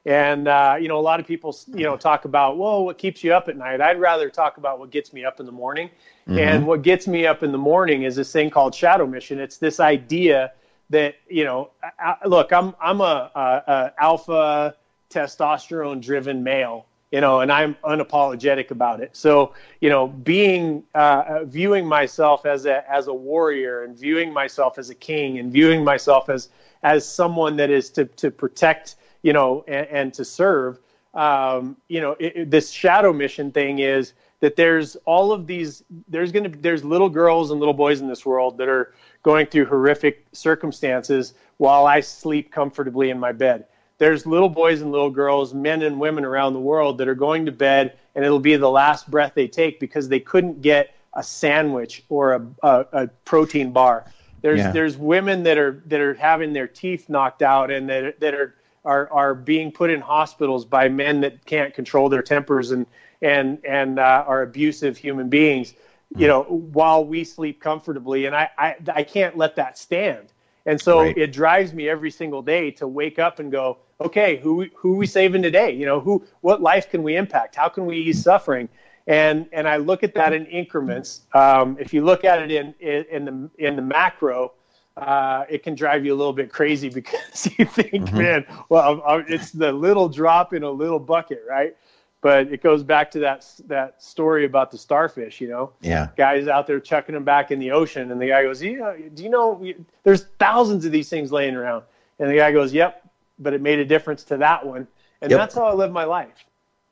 And uh, you know, a lot of people, you know, talk about, "Whoa, what keeps you up at night?" I'd rather talk about what gets me up in the morning. Mm-hmm. And what gets me up in the morning is this thing called shadow mission. It's this idea that you know, I, look, I'm I'm a, a, a alpha testosterone driven male, you know, and I'm unapologetic about it. So, you know, being uh, viewing myself as a as a warrior and viewing myself as a king and viewing myself as as someone that is to to protect you know, and, and to serve. Um, you know, it, it, this shadow mission thing is that there's all of these. There's going to there's little girls and little boys in this world that are going through horrific circumstances while I sleep comfortably in my bed. There's little boys and little girls, men and women around the world that are going to bed and it'll be the last breath they take because they couldn't get a sandwich or a, a, a protein bar. There's yeah. there's women that are that are having their teeth knocked out and that that are are are being put in hospitals by men that can't control their tempers and and and uh, are abusive human beings. You know, while we sleep comfortably, and I I, I can't let that stand. And so right. it drives me every single day to wake up and go, okay, who who are we saving today? You know, who what life can we impact? How can we ease suffering? And and I look at that in increments. Um, if you look at it in, in in the in the macro, uh, it can drive you a little bit crazy because you think, mm-hmm. man, well, it's the little drop in a little bucket, right? But it goes back to that that story about the starfish, you know. Yeah. Guys out there chucking them back in the ocean, and the guy goes, "Yeah, do you know there's thousands of these things laying around?" And the guy goes, "Yep, but it made a difference to that one." And yep. that's how I live my life,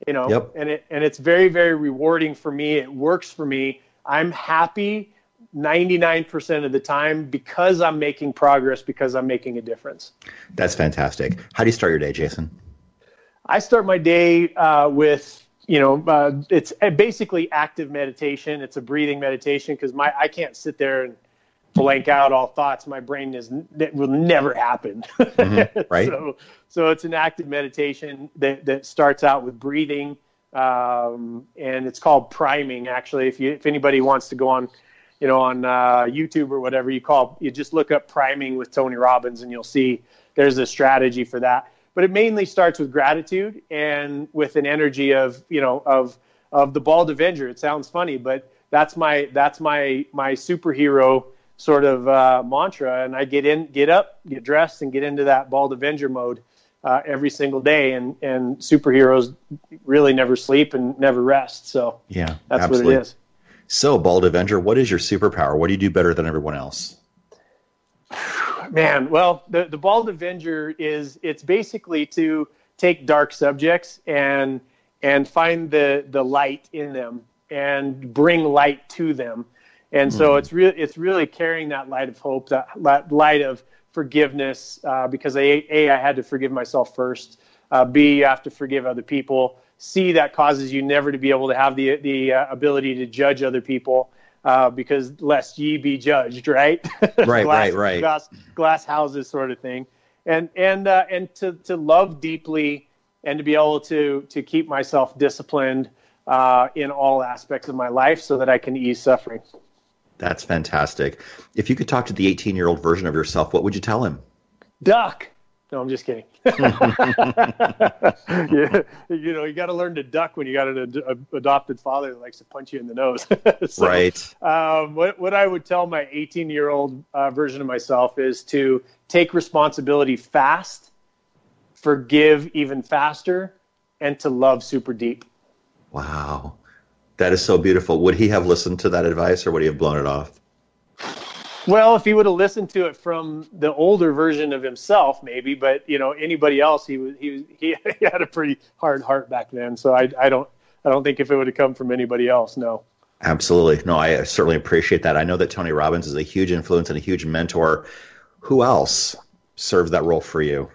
you know. Yep. And it and it's very very rewarding for me. It works for me. I'm happy 99% of the time because I'm making progress, because I'm making a difference. That's fantastic. How do you start your day, Jason? I start my day uh, with, you know, uh, it's basically active meditation. It's a breathing meditation because my I can't sit there and blank out all thoughts. My brain is that will never happen. Mm-hmm, right. so, so it's an active meditation that that starts out with breathing, um, and it's called priming. Actually, if you if anybody wants to go on you know, on uh, YouTube or whatever you call, you just look up priming with Tony Robbins and you'll see there's a strategy for that. But it mainly starts with gratitude and with an energy of, you know, of of the bald Avenger. It sounds funny, but that's my that's my my superhero sort of uh, mantra. And I get in, get up, get dressed, and get into that bald Avenger mode uh, every single day. And and superheroes really never sleep and never rest. So yeah, that's absolutely. what it is. So, Bald Avenger, what is your superpower? What do you do better than everyone else? Man, well, the the Bald Avenger is it's basically to take dark subjects and and find the the light in them and bring light to them. And so mm. it's really it's really carrying that light of hope, that light of forgiveness, uh, because a, a I had to forgive myself first. Uh, B, you have to forgive other people. C that causes you never to be able to have the the uh, ability to judge other people uh, because lest ye be judged, right? Right, glass, right, right. Glass, glass houses, sort of thing, and and uh, and to to love deeply and to be able to to keep myself disciplined uh, in all aspects of my life so that I can ease suffering. That's fantastic. If you could talk to the 18 year old version of yourself, what would you tell him? Duck. No, I'm just kidding. you, you know, you got to learn to duck when you got an ad- adopted father that likes to punch you in the nose. so, right. Um, what, what I would tell my 18 year old uh, version of myself is to take responsibility fast, forgive even faster, and to love super deep. Wow. That is so beautiful. Would he have listened to that advice or would he have blown it off? Well, if he would have listened to it from the older version of himself, maybe, but you know, anybody else, he was he was he, had a pretty hard heart back then. So I I don't I don't think if it would have come from anybody else, no. Absolutely, no. I certainly appreciate that. I know that Tony Robbins is a huge influence and a huge mentor. Who else served that role for you?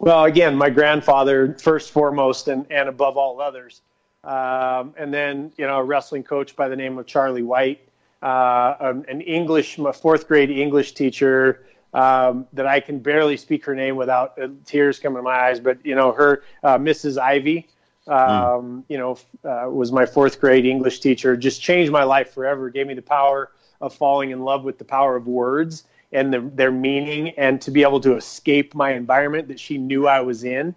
Well, again, my grandfather first, foremost, and and above all others, um, and then you know a wrestling coach by the name of Charlie White um, an English, my fourth grade English teacher um, that I can barely speak her name without uh, tears coming to my eyes. But you know, her uh, Mrs. Ivy, um, mm. you know, uh, was my fourth grade English teacher. Just changed my life forever. Gave me the power of falling in love with the power of words and the, their meaning, and to be able to escape my environment that she knew I was in.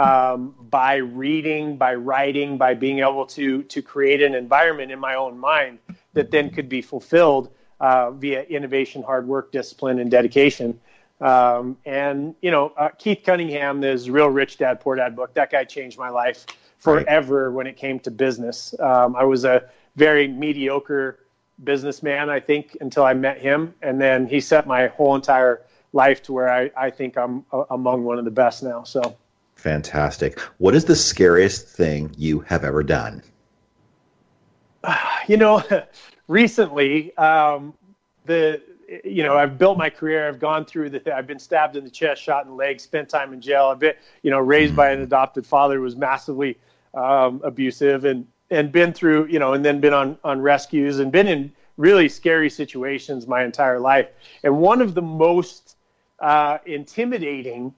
Um, by reading, by writing, by being able to to create an environment in my own mind that then could be fulfilled uh, via innovation, hard work, discipline, and dedication. Um, and you know, uh, Keith Cunningham, this real rich dad, poor dad book, that guy changed my life forever right. when it came to business. Um, I was a very mediocre businessman, I think, until I met him, and then he set my whole entire life to where I, I think I'm uh, among one of the best now. So fantastic. What is the scariest thing you have ever done? You know, recently, um, the you know, I've built my career. I've gone through the. Th- I've been stabbed in the chest, shot in the leg, spent time in jail. I've been, you know, raised by an adopted father who was massively um, abusive, and and been through, you know, and then been on on rescues and been in really scary situations my entire life. And one of the most uh, intimidating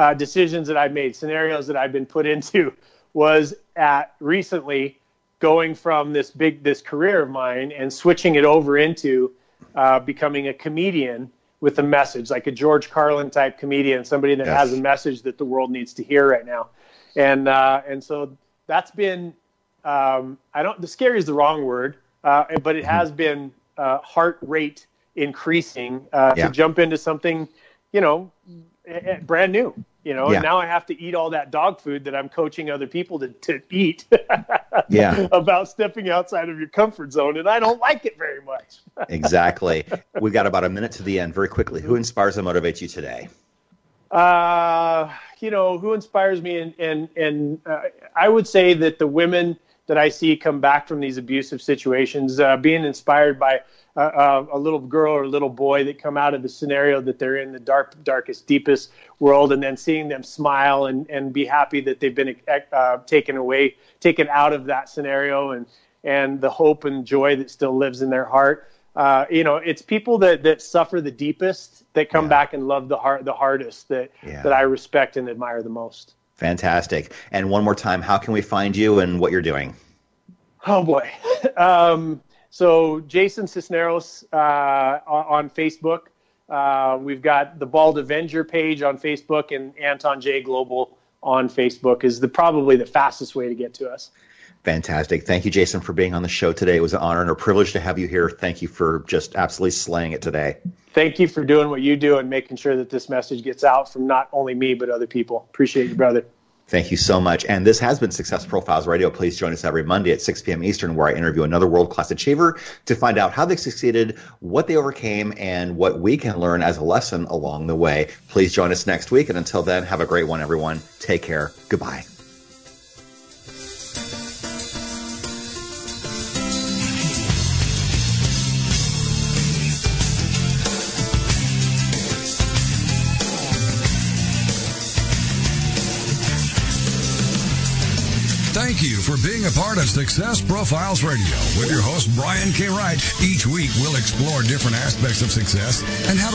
uh, decisions that I've made, scenarios that I've been put into, was at recently going from this big this career of mine and switching it over into uh, becoming a comedian with a message, like a George Carlin type comedian, somebody that yes. has a message that the world needs to hear right now. And uh, and so that's been um, I don't the scary is the wrong word, uh, but it has been uh, heart rate increasing uh, yeah. to jump into something, you know, brand new you know, yeah. and now I have to eat all that dog food that I'm coaching other people to, to eat. yeah. About stepping outside of your comfort zone. And I don't like it very much. exactly. We've got about a minute to the end very quickly. Who inspires and motivates you today? Uh, you know, who inspires me? And, and, and uh, I would say that the women that I see come back from these abusive situations, uh, being inspired by uh, a little girl or a little boy that come out of the scenario that they're in the dark, darkest, deepest world, and then seeing them smile and, and be happy that they've been uh, taken away, taken out of that scenario, and and the hope and joy that still lives in their heart. Uh, you know, it's people that that suffer the deepest that come yeah. back and love the heart the hardest that yeah. that I respect and admire the most. Fantastic. And one more time, how can we find you and what you're doing? Oh boy. Um, so Jason Sisneros uh, on Facebook. Uh, we've got the Bald Avenger page on Facebook and Anton Jae Global on Facebook is the probably the fastest way to get to us. Fantastic. Thank you, Jason, for being on the show today. It was an honor and a privilege to have you here. Thank you for just absolutely slaying it today. Thank you for doing what you do and making sure that this message gets out from not only me, but other people. Appreciate you, brother. Thank you so much. And this has been Success Profiles Radio. Please join us every Monday at 6 p.m. Eastern, where I interview another world class achiever to find out how they succeeded, what they overcame, and what we can learn as a lesson along the way. Please join us next week. And until then, have a great one, everyone. Take care. Goodbye. For being a part of Success Profiles Radio with your host, Brian K. Wright. Each week, we'll explore different aspects of success and how